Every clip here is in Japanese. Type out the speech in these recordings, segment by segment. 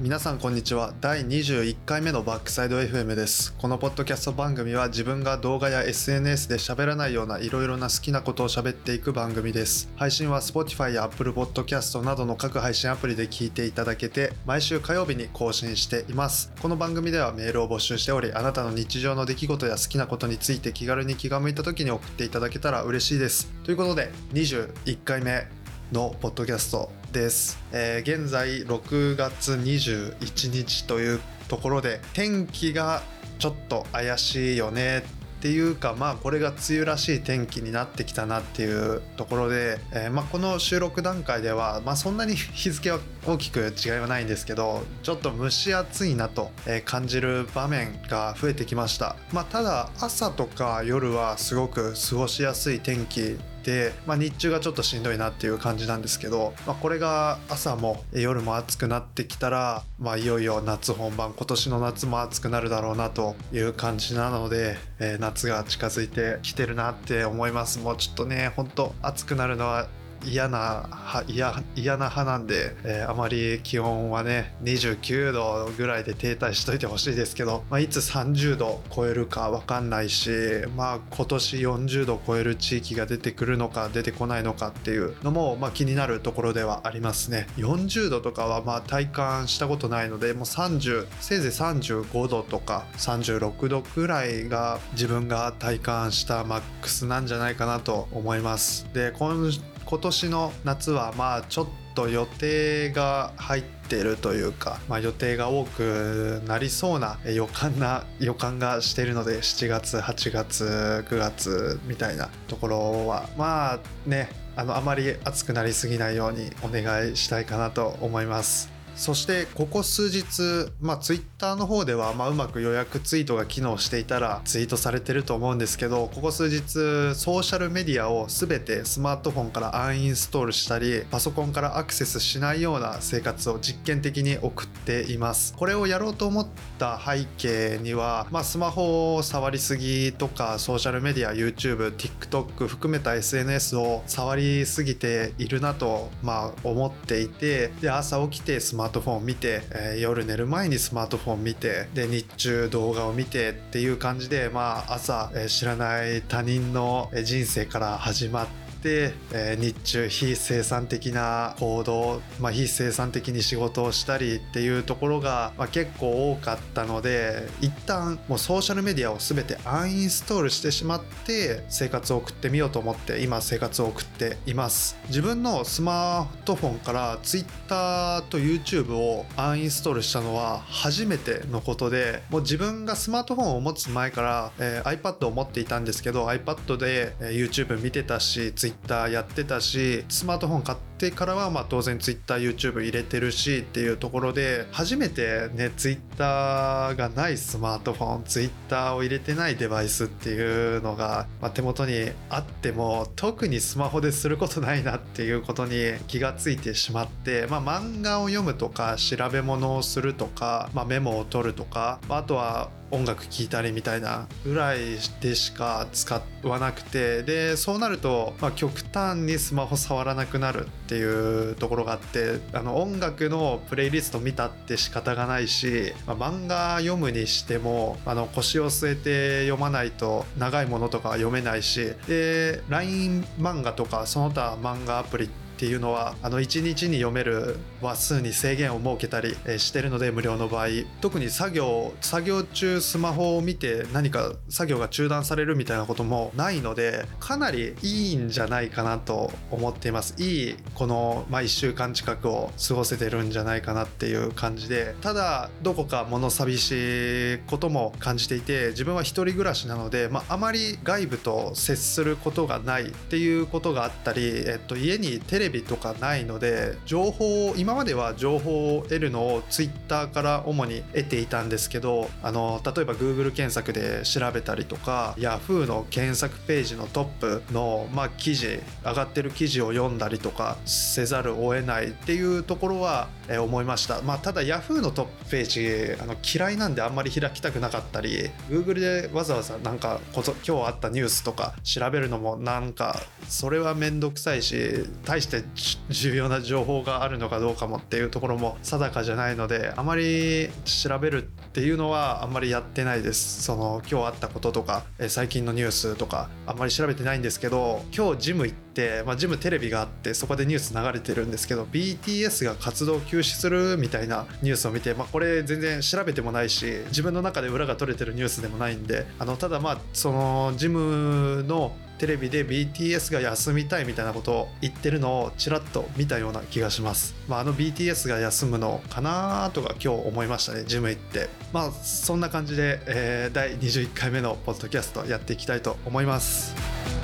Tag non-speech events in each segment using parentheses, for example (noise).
皆さんこんにちは。第21回目のバックサイド FM です。このポッドキャスト番組は自分が動画や SNS で喋らないようないろいろな好きなことを喋っていく番組です。配信は Spotify や Apple Podcast などの各配信アプリで聞いていただけて毎週火曜日に更新しています。この番組ではメールを募集しておりあなたの日常の出来事や好きなことについて気軽に気が向いた時に送っていただけたら嬉しいです。ということで21回目のポッドキャストです、えー、現在6月21日というところで天気がちょっと怪しいよねっていうかまあこれが梅雨らしい天気になってきたなっていうところで、えー、まあこの収録段階では、まあ、そんなに (laughs) 日付は大きく違いはないんですけどちょっと蒸し暑いなと感じる場面が増えてきました、まあ、ただ朝とか夜はすごく過ごしやすい天気で、まあ、日中がちょっとしんどいなっていう感じなんですけど、まあ、これが朝も夜も暑くなってきたら、まあ、いよいよ夏本番今年の夏も暑くなるだろうなという感じなので、えー、夏が近づいてきてるなって思います。もうちょっとねほんと暑くなるのは嫌な嫌嫌な派なんで、えー、あまり気温はね29度ぐらいで停滞しといてほしいですけど、まあ、いつ30度超えるか分かんないしまあ今年40度超える地域が出てくるのか出てこないのかっていうのも、まあ、気になるところではありますね。40度とかはまあ体感したことないのでもう30せいぜい35度とか36度くらいが自分が体感したマックスなんじゃないかなと思います。で今今年の夏はまあちょっと予定が入ってるというか、まあ、予定が多くなりそうな予感な予感がしているので7月8月9月みたいなところはまあねあのあまり暑くなりすぎないようにお願いしたいかなと思います。そしてここ数日、まあ、ツイッターの方では、まあ、うまく予約ツイートが機能していたらツイートされてると思うんですけどここ数日ソーシャルメディアを全てスマートフォンからアンインストールしたりパソコンからアクセスしないような生活を実験的に送っています。これをやろうと思った背景には、まあ、スマホを触りすぎとかソーシャルメディア YouTube、TikTok 含めた SNS を触りすぎているなと、まあ、思っていてで朝起きてスマートフォン見て、えー、夜寝る前にスマートフォン見てで日中動画を見てっていう感じでまあ朝、えー、知らない他人の人生から始まって、えー、日中非生産的な行動、まあ、非生産的に仕事をしたりっていうところが、まあ、結構多かったので一旦もうソーシャルメディアを全てアンインストールしてしまって生活を送ってみようと思って今生活を送っています。自分のスマートフォンから Twitter と YouTube をアンインストールしたのは初めてのことでもう自分がスマートフォンを持つ前から、えー、iPad を持っていたんですけど iPad で、YouTube 見てたし Twitter やってたしスマートフォン買ってからはまあ当然 TwitterYouTube 入れてるしっていうところで初めてね Twitter がないスマートフォン Twitter を入れてないデバイスっていうのが、まあ、手元にあっても特にスマホですることないなっていうことに気がついてしまって、まあ、漫画を読むとか調べ物をするとか、まあ、メモを取るとかまあとは音楽聴いたりみたいなぐらいでしか使わなくてでそうなると、まあ、極端にスマホ触らなくなるっていうところがあってあの音楽のプレイリスト見たって仕方がないし、まあ、漫画読むにしてもあの腰を据えて読まないと長いものとか読めないしで LINE 漫画とかその他漫画アプリっていうのはあの1日に読める話数に制限を設けたりしてるので無料の場合特に作業作業中スマホを見て何か作業が中断されるみたいなこともないのでかなりいいんじゃないかなと思っています。いいこの、まあ、1週間近くを過ごせてるんじゃないかなっていう感じでただどこか物寂しいことも感じていて自分は一人暮らしなので、まあ、まり外部と接することがないっていうことがあったり、えっと、家にテレビとかないので情報を今今までは情報を得るのを Twitter から主に得ていたんですけどあの例えば Google 検索で調べたりとか Yahoo の検索ページのトップの、まあ、記事上がってる記事を読んだりとかせざるを得ないっていうところは、え思いました、まあ、ただ Yahoo のトップページあの嫌いなんであんまり開きたくなかったり Google でわざわざなんか今日あったニュースとか調べるのもなんかそれは面倒くさいし大してして重要な情報があるのかどうかかもっていうところも定かじゃないのであまり調べるっていうのはあんまりやってないです。その今日あったこととか最近のニュースとかあんまり調べてないんですけど今日ジム行って、まあ、ジムテレビがあってそこでニュース流れてるんですけど BTS が活動休止するみたいなニュースを見て、まあ、これ全然調べてもないし自分の中で裏が取れてるニュースでもないんであのただまあそのジムのテレビで BTS が休みたいみたいなことを言ってるのをちらっと見たような気がします、まあ、あの BTS が休むのかなとか今日思いましたねジム行って。まあそんな感じで、えー、第21回目のポッドキャストやっていきたいと思います。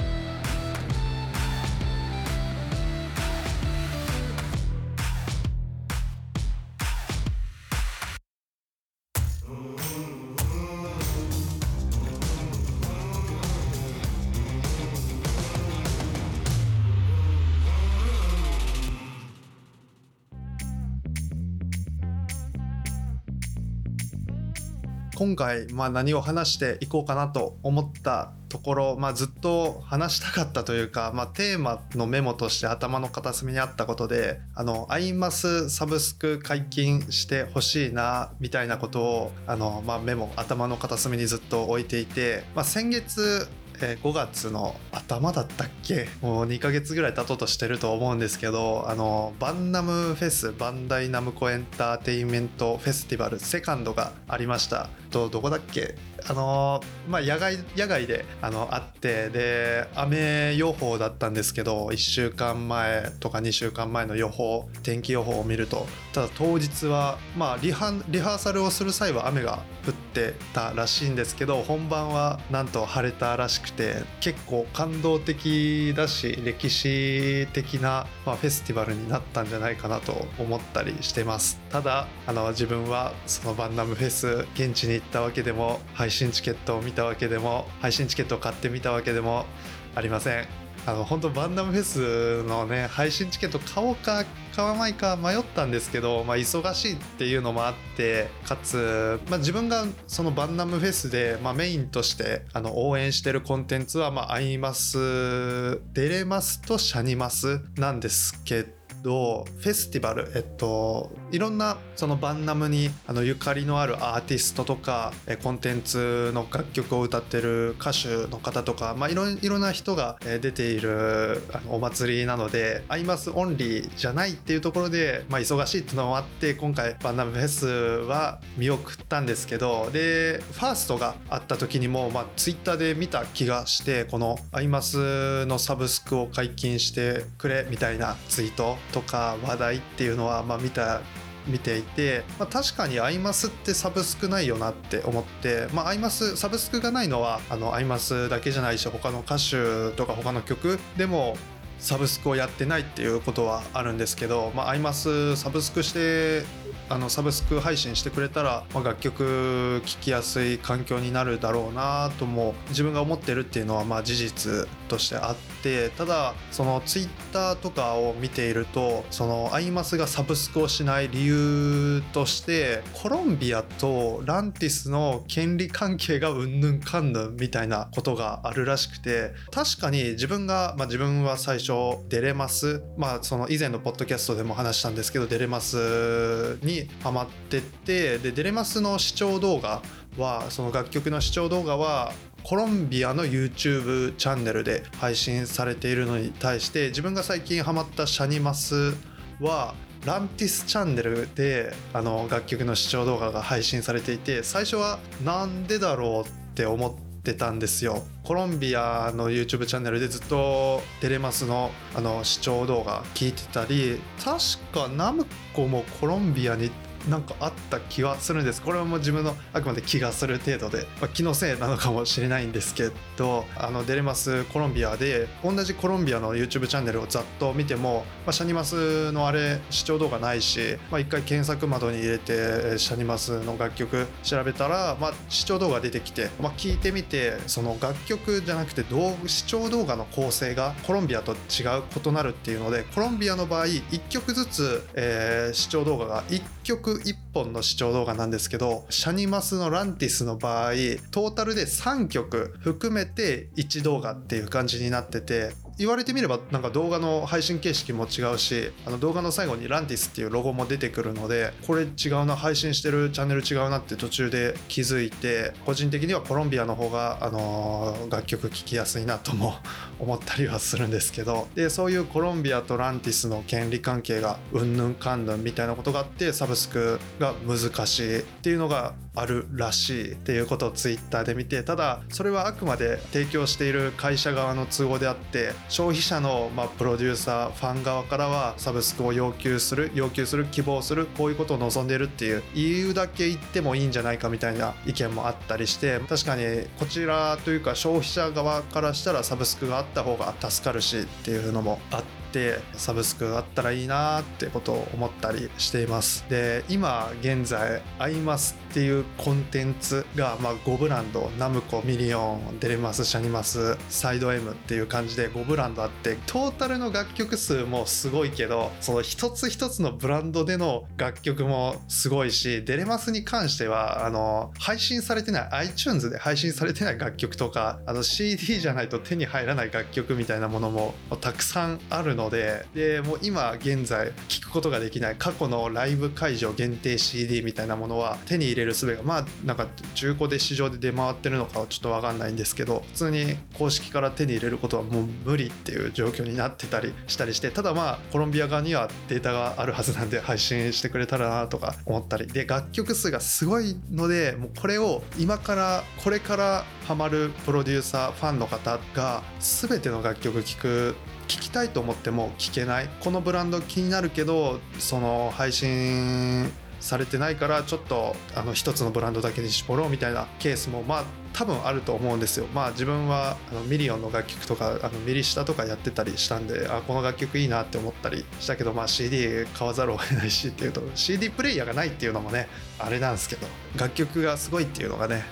今回、まあ、何を話していこうかなと思ったところ、まあ、ずっと話したかったというか、まあ、テーマのメモとして頭の片隅にあったことであのアイマスサブスク解禁してほしいなみたいなことをあの、まあ、メモ頭の片隅にずっと置いていて、まあ、先月えー、5月の頭だったっけ？もう2ヶ月ぐらい経とうとしてると思うんですけどあのバンナムフェスバンダイナムコエンターテインメントフェスティバルセカンドがありました。とどこだっけ？あのまあ野外野外であのあってで雨予報だったんですけど1週間前とか2週間前の予報天気予報を見ると。ただ当日はまあリハリハーサルをする際は雨が降ってたらしいんですけど本番はなんと晴れたらしくて結構感動的だし歴史的な、ま、フェスティバルになったんじゃないかなと思ったりしてます。ただあの自分はそのバンナムフェス現地に行ったわけでも配信チケットを見たわけでも配信チケットを買ってみたわけでもありません。あの本当バンナムフェスのね配信チケット買おうか買わないか迷ったんですけど、まあ、忙しいっていうのもあってかつ、まあ、自分がそのバンナムフェスで、まあ、メインとしてあの応援してるコンテンツは、まあ、アイマスデレマスとシャニマスなんですけどどフェスティバルえっといろんなそのバンナムにあのゆかりのあるアーティストとかコンテンツの楽曲を歌ってる歌手の方とか、まあ、いろいろな人が出ているあのお祭りなのでアイマスオンリーじゃないっていうところで、まあ、忙しいっていうのもあって今回バンナムフェスは見送ったんですけどでファーストがあった時にも、まあ、ツイッターで見た気がしてこのアイマスのサブスクを解禁してくれみたいなツイートとか話題っていうのは、まあ、見た見ていて、まあ、確かにアイマスってサブスクないよなって思って、まあ、アイマスサブスクがないのはあのアイマスだけじゃないし他の歌手とか他の曲でもサブスクをやってないっていうことはあるんですけど、まあ、アイマスサブスクしてあのサブスク配信してくれたら、まあ、楽曲聴きやすい環境になるだろうなとも自分が思ってるっていうのはまあ事実としてあってただそのツイッターとかを見ているとそのアイマスがサブスクをしない理由としてコロンビアとランティスの権利関係がうんぬんかんぬんみたいなことがあるらしくて確かに自分が、まあ、自分は最初デレマスまあその以前のポッドキャストでも話したんですけどデレマスにハマってってでデレマスの試聴動画はその楽曲の試聴動画はコロンビアの YouTube チャンネルで配信されているのに対して自分が最近ハマったシャニマスはランティスチャンネルであの楽曲の試聴動画が配信されていて最初はなんでだろうって思ってたんですよ。コロンビアの YouTube チャンネルでずっとテレマスのあの視聴動画聞いてたり確かナムコもコロンビアになんかあった気はするんです。これはもう自分のあくまで気がする程度で、まあ、気のせいなのかもしれないんですけどあのデレマスコロンビアで同じコロンビアの YouTube チャンネルをざっと見ても、まあ、シャニマスのあれ視聴動画ないし、まあ、一回検索窓に入れてシャニマスの楽曲調べたら、まあ、視聴動画出てきて、まあ、聞いてみてその楽曲じゃなくて視聴動画の構成がコロンビアと違う異なるっていうのでコロンビアの場合1曲ずつ、えー、視聴動画が1曲1本の視聴動画なんですけどシャニマスのランティスの場合トータルで3曲含めて1動画っていう感じになってて言われてみればなんか動画の配信形式も違うしあの動画の最後にランティスっていうロゴも出てくるのでこれ違うな配信してるチャンネル違うなって途中で気づいて個人的にはコロンビアの方が、あのー、楽曲聴きやすいなとも思ったりはするんですけどでそういうコロンビアとランティスの権利関係がうんぬんかんぬんみたいなことがあってサブスクが難しいっていうのがあるらしいっていうことをツイッターで見てただそれはあくまで提供している会社側の都合であって消費者のまあプロデューサーファン側からはサブスクを要求する要求する希望するこういうことを望んでるっていう理由だけ言ってもいいんじゃないかみたいな意見もあったりして確かにこちらというか消費者側からしたらサブスクがあった方が助かるしっていうのもあっててサブスクあったらいいなってことを思ったりしています。で今現在アイマスっていうコンテンツが、まあ、5ブランドナムコミリオンデレマスシャニマスサイド M っていう感じで5ブランドあってトータルの楽曲数もすごいけどその一つ一つのブランドでの楽曲もすごいしデレマスに関してはあの配信されてない iTunes で配信されてない楽曲とかあの CD じゃないと手に入らない楽曲みたいなものもたくさんあるののででもう今現在聴くことができない過去のライブ会場限定 CD みたいなものは手に入れれる術がまあなんか中古で市場で出回ってるのかはちょっと分かんないんですけど普通に公式から手に入れることはもう無理っていう状況になってたりしたりしてただまあコロンビア側にはデータがあるはずなんで配信してくれたらなとか思ったり。で楽曲数がすごいのでもうこれを今からこれからハマるプロデューサーファンの方が全ての楽曲聴く聞きたいと思っても聞けないこのブランド気になるけどその配信されてないからちょっとあの一つのブランドだけに絞ろうみたいなケースもまあ多分あると思うんですよ。まあ自分はあのミリオンの楽曲とかあのミリシタとかやってたりしたんであこの楽曲いいなって思ったりしたけど、まあ、CD 買わざるを得ないしっていうと CD プレイヤーがないっていうのもねあれなんですけど楽曲がすごいっていうのがね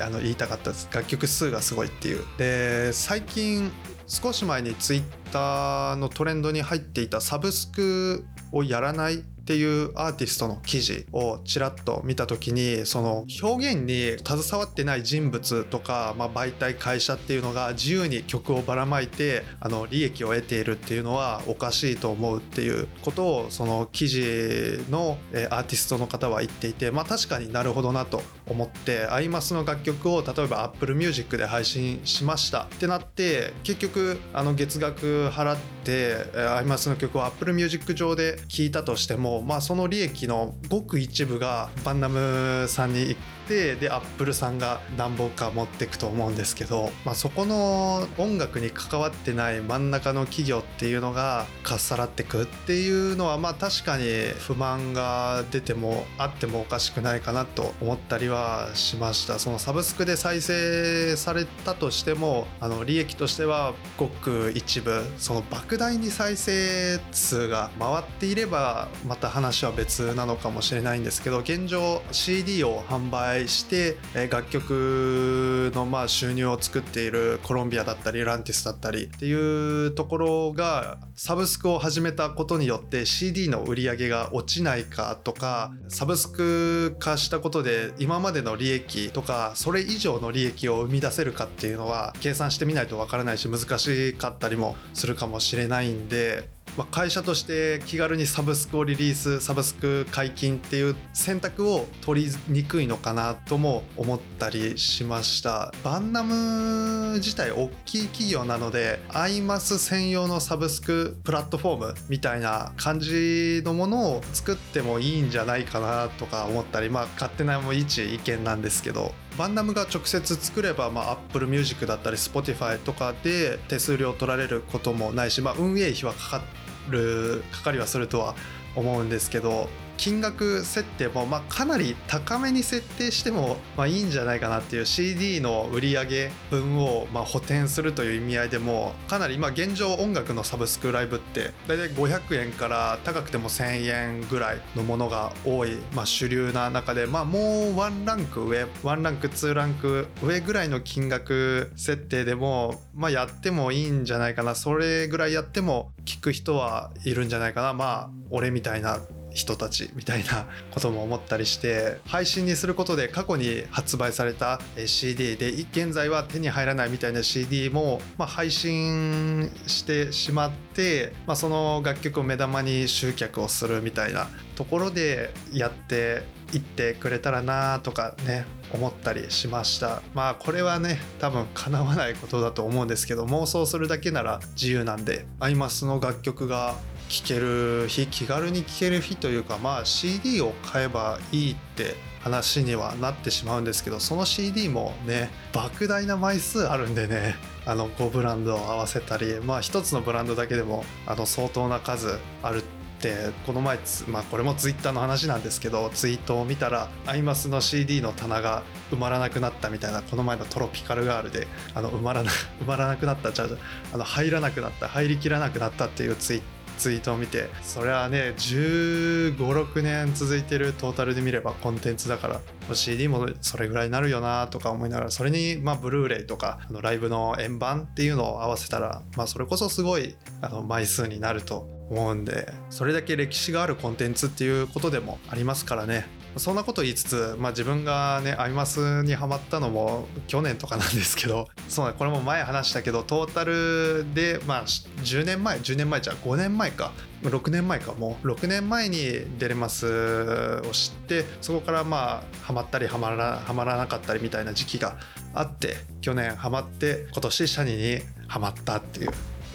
あの言いたかったです。楽曲数がすごいっていう。で最近少し前にツイッターのトレンドに入っていたサブスクをやらないっていうアーティストの記事をちらっと見た時にその表現に携わってない人物とか、まあ、媒体会社っていうのが自由に曲をばらまいてあの利益を得ているっていうのはおかしいと思うっていうことをその記事のアーティストの方は言っていてまあ確かになるほどなと思ってアイマスの楽曲を例えば Apple Music で配信しました。ってなって結局あの月額払ってアイマスの曲を Apple Music 上で聴いたとしてもまあ、その利益のごく一部がバンナムさんにってでアップルさんが何本か持っていくと思うんですけど、まあ、そこの音楽に関わってない真ん中の企業っていうのがかっさらってくっていうのはまあ確かに不満が出てもあってもおかしくないかなと思ったりはしました。そのサブスクで再生されたとしてもあの利益としてはごく一部その莫大に再生数が回っていればまた話は別なのかもしれないんですけど現状 CD を販売して楽曲のまあ収入を作っているコロンビアだったりランティスだったりっていうところがサブスクを始めたことによって CD の売り上げが落ちないかとかサブスク化したことで今までの利益とかそれ以上の利益を生み出せるかっていうのは計算してみないとわからないし難しかったりもするかもしれないんでまあ、会社として気軽にサブスクをリリースサブスク解禁っていう選択を取りにくいのかなとも思ったりしました。バンナム自体大きい企業なのでアイマス専用のサブスクプラットフォームみたいな感じのものを作ってもいいんじゃないかなとか思ったりまあ勝手なも一意見なんですけどバンナムが直接作れば、まあ、Apple Music だったり Spotify とかで手数料取られることもないし、まあ、運営費はかかるかる係はするとは思うんですけど金額設定もまあかなり高めに設定してもまあいいんじゃないかなっていう CD の売り上げ分をまあ補填するという意味合いでもかなり今現状音楽のサブスクライブって大体500円から高くても1000円ぐらいのものが多い、まあ、主流な中でまあもうワンランク上ワンランクツーランク上ぐらいの金額設定でもまあやってもいいんじゃないかな。それぐらいやっても聞く人はいるんじゃないかな。まあ俺みたいな人たちみたいなことも思ったりして配信にすることで過去に発売された CD で現在は手に入らないみたいな CD も、まあ、配信してしまって、まあ、その楽曲を目玉に集客をするみたいなところでやっていってくれたらなとかね思ったりしました。まあこれはね多分叶わないことだと思うんですけど妄想するだけなら自由なんでアイマスの楽曲が聴ける日気軽に聴ける日というかまあ CD を買えばいいって話にはなってしまうんですけどその CD もね莫大な枚数あるんでねあの5ブランドを合わせたりまあ1つのブランドだけでもあの相当な数あるってこの前まあこれもツイッターの話なんですけどツイートを見たらアイマスの CD の棚が埋まらなくなったみたいなこの前のトロピカルガールであの埋まらな埋まらなくなったじゃあの入らなくなった入りきらなくなったっていうツイッツイートを見てそれはね1 5 6年続いてるトータルで見ればコンテンツだから CD もそれぐらいになるよなとか思いながらそれにまあブルーレイとかあのライブの円盤っていうのを合わせたらまあそれこそすごいあの枚数になると思うんでそれだけ歴史があるコンテンツっていうことでもありますからね。そんなこと言いつつ、まあ、自分がねアイマスにはまったのも去年とかなんですけどそうこれも前話したけどトータルで、まあ、10年前10年前じゃ5年前か6年前かもう6年前にデレマスを知ってそこからまあハマったりハマらハマらなかったりみたいな時期があって去年ハマって今年シャニにハマったっていう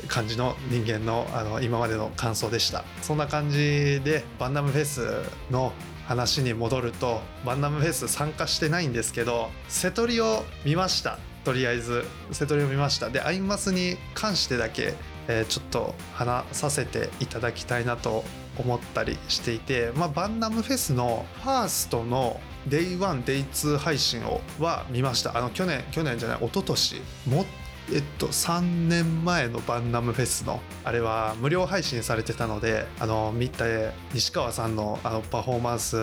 感じの人間のあの今までの感想でした。そんな感じでバンダムフェスの話に戻るとバンダムフェス参加してないんですけど瀬戸りを見ましたとりあえず瀬戸りを見ましたでアイマスに関してだけ、えー、ちょっと話させていただきたいなと思ったりしていて、まあ、バンダムフェスのファーストの Day1、Day2 配信をは見ました。あの去年、去年じゃない、一昨年もっえっと、3年前のバンナムフェスのあれは無料配信されてたのであの見て西川さんのあのパフォーマンス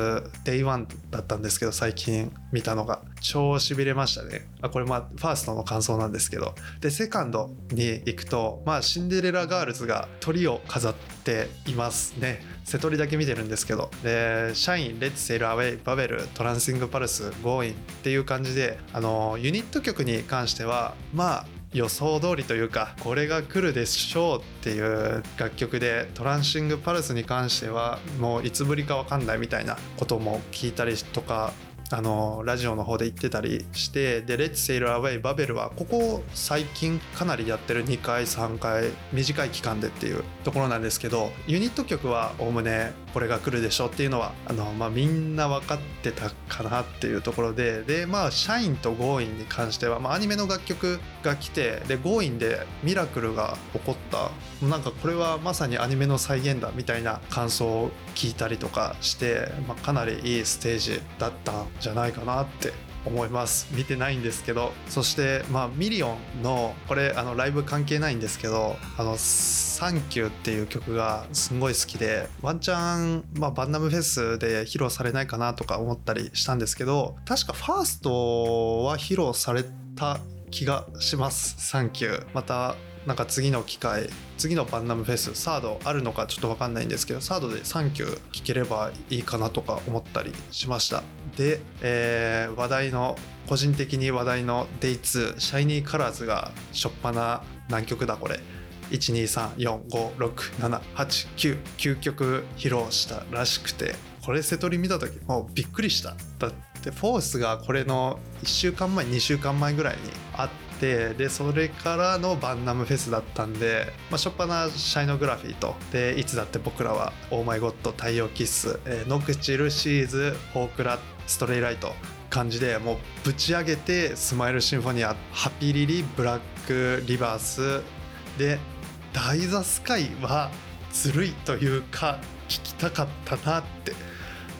Day1 だったんですけど最近見たのが。超しびれましたね。あこれまあファーストの感想なんですけど。でセカンドに行くとまあシンデレラガールズがトリを飾っていますね。瀬戸りだけ見てるんですけど。で「シャインレッツセールアウェイバベルトランシングパルスゴーイン」っていう感じであのユニット曲に関してはまあ予想通りというかこれが来るでしょうっていう楽曲でトランシングパルスに関してはもういつぶりか分かんないみたいなことも聞いたりとかあのラジオの方で言ってたりしてで「レッツ・セイル・アウェイ・バベル」はここ最近かなりやってる2回3回短い期間でっていうところなんですけどユニット曲はおおむねこれが来るでしょっていうのはあの、まあ、みんな分かってたかなっていうところででまあ「シャイン」と「ゴーイン」に関しては、まあ、アニメの楽曲が来てで「ゴーイン」でミラクルが起こった。なんかこれはまさにアニメの再現だみたいな感想を聞いたりとかして、まあ、かなりいいステージだったんじゃないかなって思います。見てないんですけどそしてまあミリオンのこれあのライブ関係ないんですけどあの「サンキュー」っていう曲がすごい好きでワンチャン、まあ、バンナムフェスで披露されないかなとか思ったりしたんですけど確かファーストは披露された気がします「サンキュー」またなんか次の機会次のバンナムフェスサードあるのかちょっと分かんないんですけどサードでサンキュー聞ければいいかなとか思ったりしました。で、えー、話題の個人的に話題の Day2 シャイニーカラーズがしょっぱな何曲だこれ。123456789曲披露したらしくてこれ瀬戸り見た時もうびっくりした。だってフォースがこれの1週間前2週間前ぐらいにあってでそれからのバンナムフェスだったんで、まあ、しょっぱなシャイノグラフィーと。でいつだって僕らは「オーマイゴッド太陽キッス」えー「ノクチルシーズ」「フォークラッ」「ストレイライト」感じでもうぶち上げてスマイルシンフォニアハピリリブラックリバースでダイザスカイはずるいというか聞きたかったなって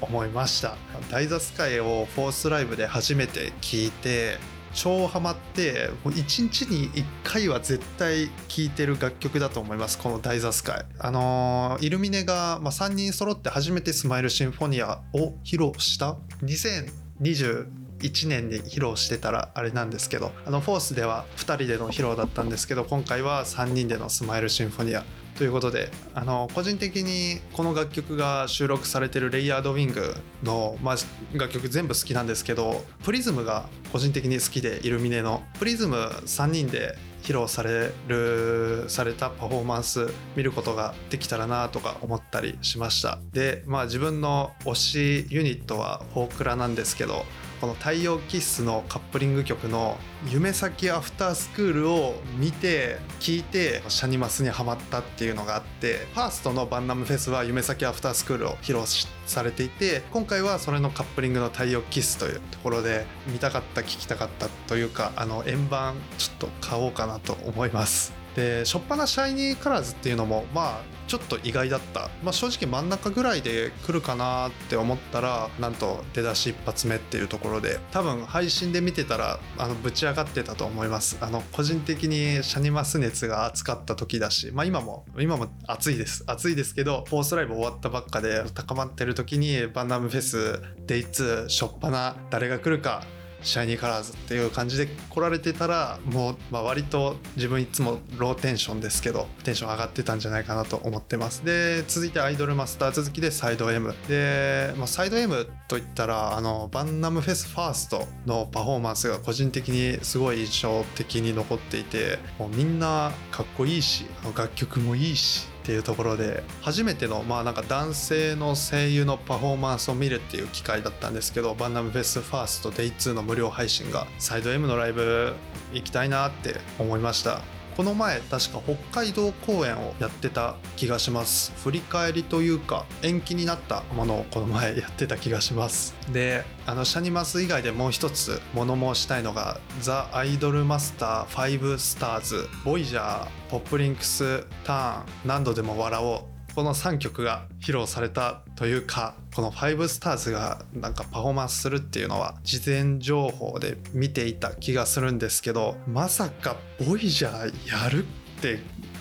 思いました。ダイザスカイをフォースライブで初めて聞いて超ハマってもう1日に1回は絶対聴いてる楽曲だと思います。この「ダイザスカイ」あのー、イルミネが、まあ、3人揃って初めて「スマイルシンフォニア」を披露した。2020 1年に披露してたらあれなんですけどあのフォースでは2人での披露だったんですけど今回は3人での「スマイルシンフォニア」ということであの個人的にこの楽曲が収録されてる「レイヤードウィングの」まあ、楽曲全部好きなんですけどプリズムが個人的に好きでイルミネのプリズム3人で披露されるされたパフォーマンス見ることができたらなとか思ったりしました。でまあ自分の推しユニットはフォークラなんですけどこの「太陽キッス」のカップリング曲の「夢先アフタースクール」を見て聴いてシャニマスにはまったっていうのがあってファーストのバンナムフェスは「夢先アフタースクール」を披露されていて今回はそれのカップリングの「太陽キッス」というところで見たかった聴きたかったというかあの円盤ちょっと買おうかなと思います。で初っ端シャイニーカラーズっていうのもまあちょっと意外だった、まあ、正直真ん中ぐらいで来るかなって思ったらなんと出だし一発目っていうところで多分配信で見てたらあのぶち上がってたと思います。あの個人的にシャニマス熱が熱かった時だしまあ今も今も暑いです。暑いですけどフォースライブ終わったばっかで高まってる時にバンナムフェスデイ2初っ端誰が来るかシャイニーカラーズっていう感じで来られてたらもう、まあ、割と自分いつもローテンションですけどテンション上がってたんじゃないかなと思ってます。で続いてアイドルマスター続きでサイド M で、まあ、サイド M といったらあのバンナムフェスファーストのパフォーマンスが個人的にすごい印象的に残っていてもうみんなかっこいいし楽曲もいいしっていうところで初めてのまあなんか男性の声優のパフォーマンスを見るっていう機会だったんですけどバンナムフェスファースト Day2 の無料配信がサイド M のライブ行きたいなって思いました。この前確か北海道公演をやってた気がします。振り返りというか延期になったものをこの前やってた気がします。であのシャニマス以外でもう一つ物申したいのがザ・アイドルマスター5スターズボイジャーポップリンクスターン何度でも笑おう。この3曲が披露されたというかこの5スターズがなんかパフォーマンスするっていうのは事前情報で見ていた気がするんですけどまさかボイジャーやるって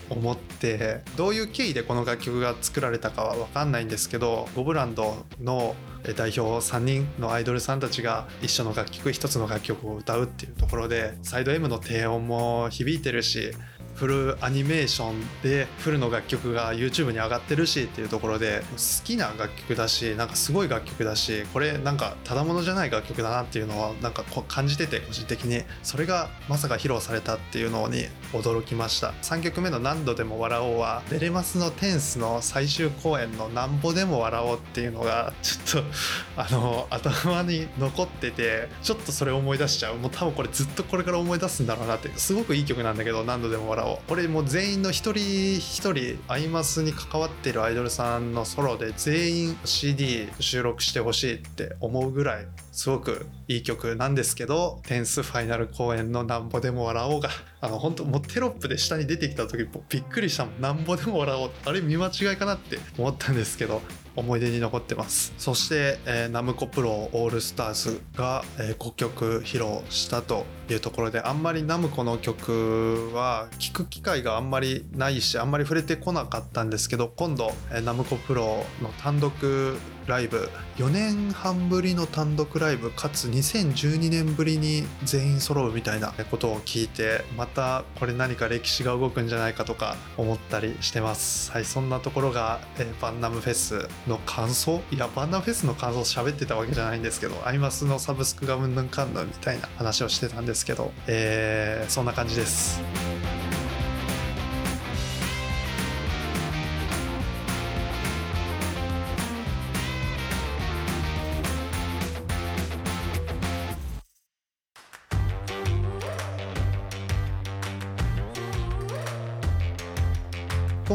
思ってどういう経緯でこの楽曲が作られたかは分かんないんですけどゴブランドの代表3人のアイドルさんたちが一緒の楽曲一つの楽曲を歌うっていうところでサイド M の低音も響いてるしフルアニメーションでフルの楽曲が YouTube に上がってるしっていうところで好きな楽曲だしなんかすごい楽曲だしこれなんかただものじゃない楽曲だなっていうのはなんか感じてて個人的に。それがまさか披露されたっていうのに驚きました。3曲目の「何度でも笑おう」はデレマスのテンスの最終公演の「なんぼでも笑おう」っていうのがちょっと (laughs) あの頭に残っててちょっとそれ思い出しちゃう。もう多分これずっとこれから思い出すんだろうなってすごくいい曲なんだけど何度でも笑おう。これもう全員の一人一人アイマスに関わってるアイドルさんのソロで全員 CD 収録してほしいって思うぐらいすごくいい曲なんですけど「テンスファイナル公演のなんぼでも笑おうが」(laughs) あの本当もうテロップで下に出てきた時びっくりしたもん。なんぼでも笑おう。あれ見間違いかなって思ったんですけど思い出に残ってます。そして、えー、ナムコプロオールスターズが、えー、5曲披露したというところであんまりナムコの曲は聴く機会があんまりないしあんまり触れてこなかったんですけど今度、えー、ナムコプロの単独ライブ。4年半ぶりの単独ライブ。かつ2012年ぶりに全員揃うみたいなことを聞いてまたこれ何か歴史が動くんじゃないかとか思ったりしてます。はいそんなところが、えー、バンナムフェスの感想。いやバンナムフェスの感想喋ってたわけじゃないんですけどアイマスのサブスクがうんぬんかんぬんみたいな話をしてたんですけど、えー、そんな感じです。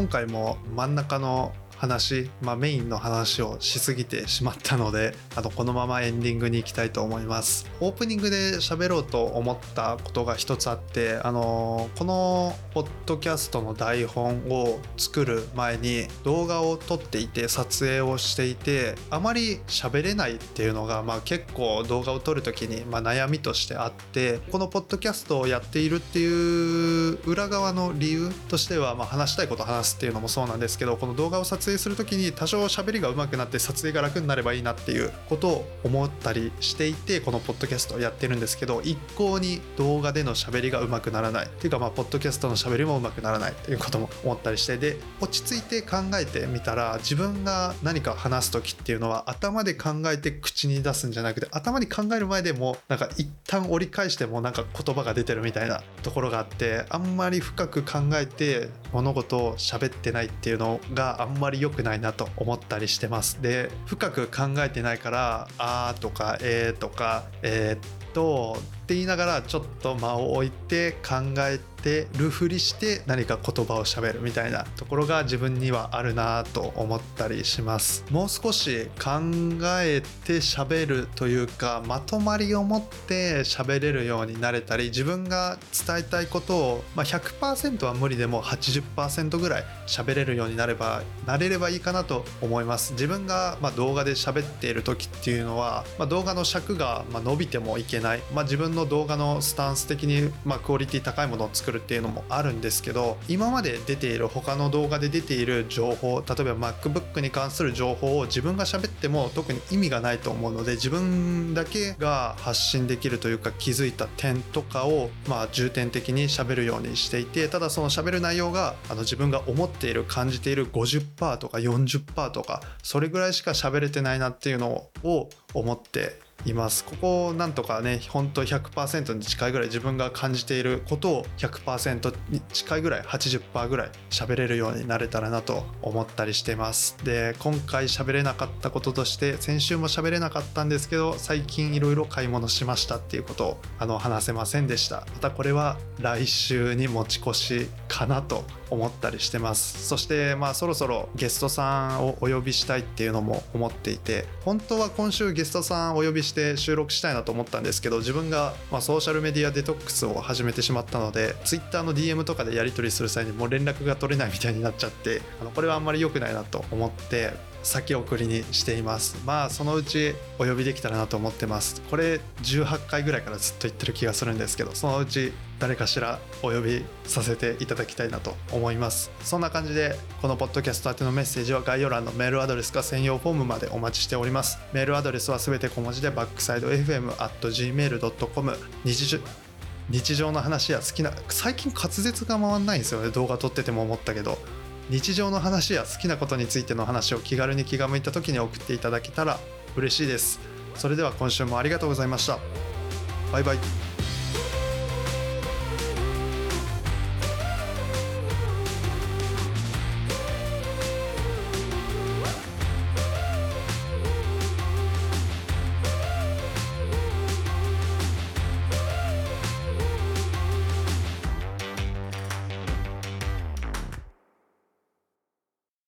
今回も真ん中の話、まあ、メインの話をしすぎてしまったのであのこのままエンディングに行きたいと思います。オープニングで喋ろうと思ったことが一つあってあのこのポッドキャストの台本を作る前に動画を撮っていて撮影をしていてあまり喋れないっていうのが、まあ、結構動画を撮る時に、まあ、悩みとしてあってこのポッドキャストをやっているっていう裏側の理由としては、まあ、話したいこと話すっていうのもそうなんですけどこの動画を撮影影する時に多少喋りが上手くなって撮影が楽になればいいなっていうことを思ったりしていてこのポッドキャストをやってるんですけど一向に動画での喋りが上手くならないっていうかまあポッドキャストの喋りも上手くならないっていうことも思ったりしてで落ち着いて考えてみたら自分が何か話す時っていうのは頭で考えて口に出すんじゃなくて頭に考える前でもなんか一旦折り返してもなんか言葉が出てるみたいなところがあってあんまり深く考えて物事を喋ってないっていうのがあんまり良くないなと思ったりしてます。で深く考えてないから「あー」とか「えー」とか「えー、っと」って言いながらちょっと間を置いて考えてるふりして何か言葉をしゃべるみたいなところが自分にはあるなと思ったりします。もう少し考えて喋るというかまとまりを持って喋れるようになれたり自分が伝えたいことを、まあ、100%は無理でも80%ぐらい喋れるようになればなれればいいかなと思います。自分がま動画で喋っている時っていうのは、まあ、動画の尺がま伸びてもいけない、まあ、自分のの動画のスタンス的にまクオリティ高いものを作るっていうのもあるんですけど今まで出ている他の動画で出ている情報例えば MacBook に関する情報を自分が喋っても特に意味がないと思うので自分だけが発信できるというか気づいた点とかをまあ重点的に喋るようにしていてただその喋る内容があの自分が思っている感じている50%とか40%とかそれぐらいしか喋れてないなっていうのを思っています。ここをなんとかね本当100%に近いぐらい自分が感じていることを100%に近いぐらい80%ぐらい喋れるようになれたらなと思ったりしてます。で今回喋れなかったこととして先週も喋れなかったんですけど最近いろいろ買い物しましたっていうことをあの話せませんでした。またこれは来週に持ち越しかなと思ったりしてます。そしてまあそろそろゲストさんをお呼びしたいっていうのも思っていて本当は今週ゲストさんお呼びしてして収録したいなと思ったんですけど自分がまソーシャルメディアデトックスを始めてしまったので Twitter の DM とかでやり取りする際にもう連絡が取れないみたいになっちゃってあのこれはあんまり良くないなと思って先送りにしています。まあそのうちお呼びできたらなと思ってます。これ18回ぐらいからずっと言ってる気がするんですけどそのうち誰かしらお呼びさせていただきたいなと思います。そんな感じでこのポッドキャスト宛てのメッセージは概要欄のメールアドレスか専用フォームまでお待ちしております。メールアドレスはすべて小文字でバックサイド FM.gmail.com 日常日常の話や好きな最近滑舌が回んないんですよね。動画撮ってても思ったけど。日常の話や好きなことについての話を気軽に気が向いた時に送っていただけたら嬉しいです。それでは今週もありがとうございました。バイバイ。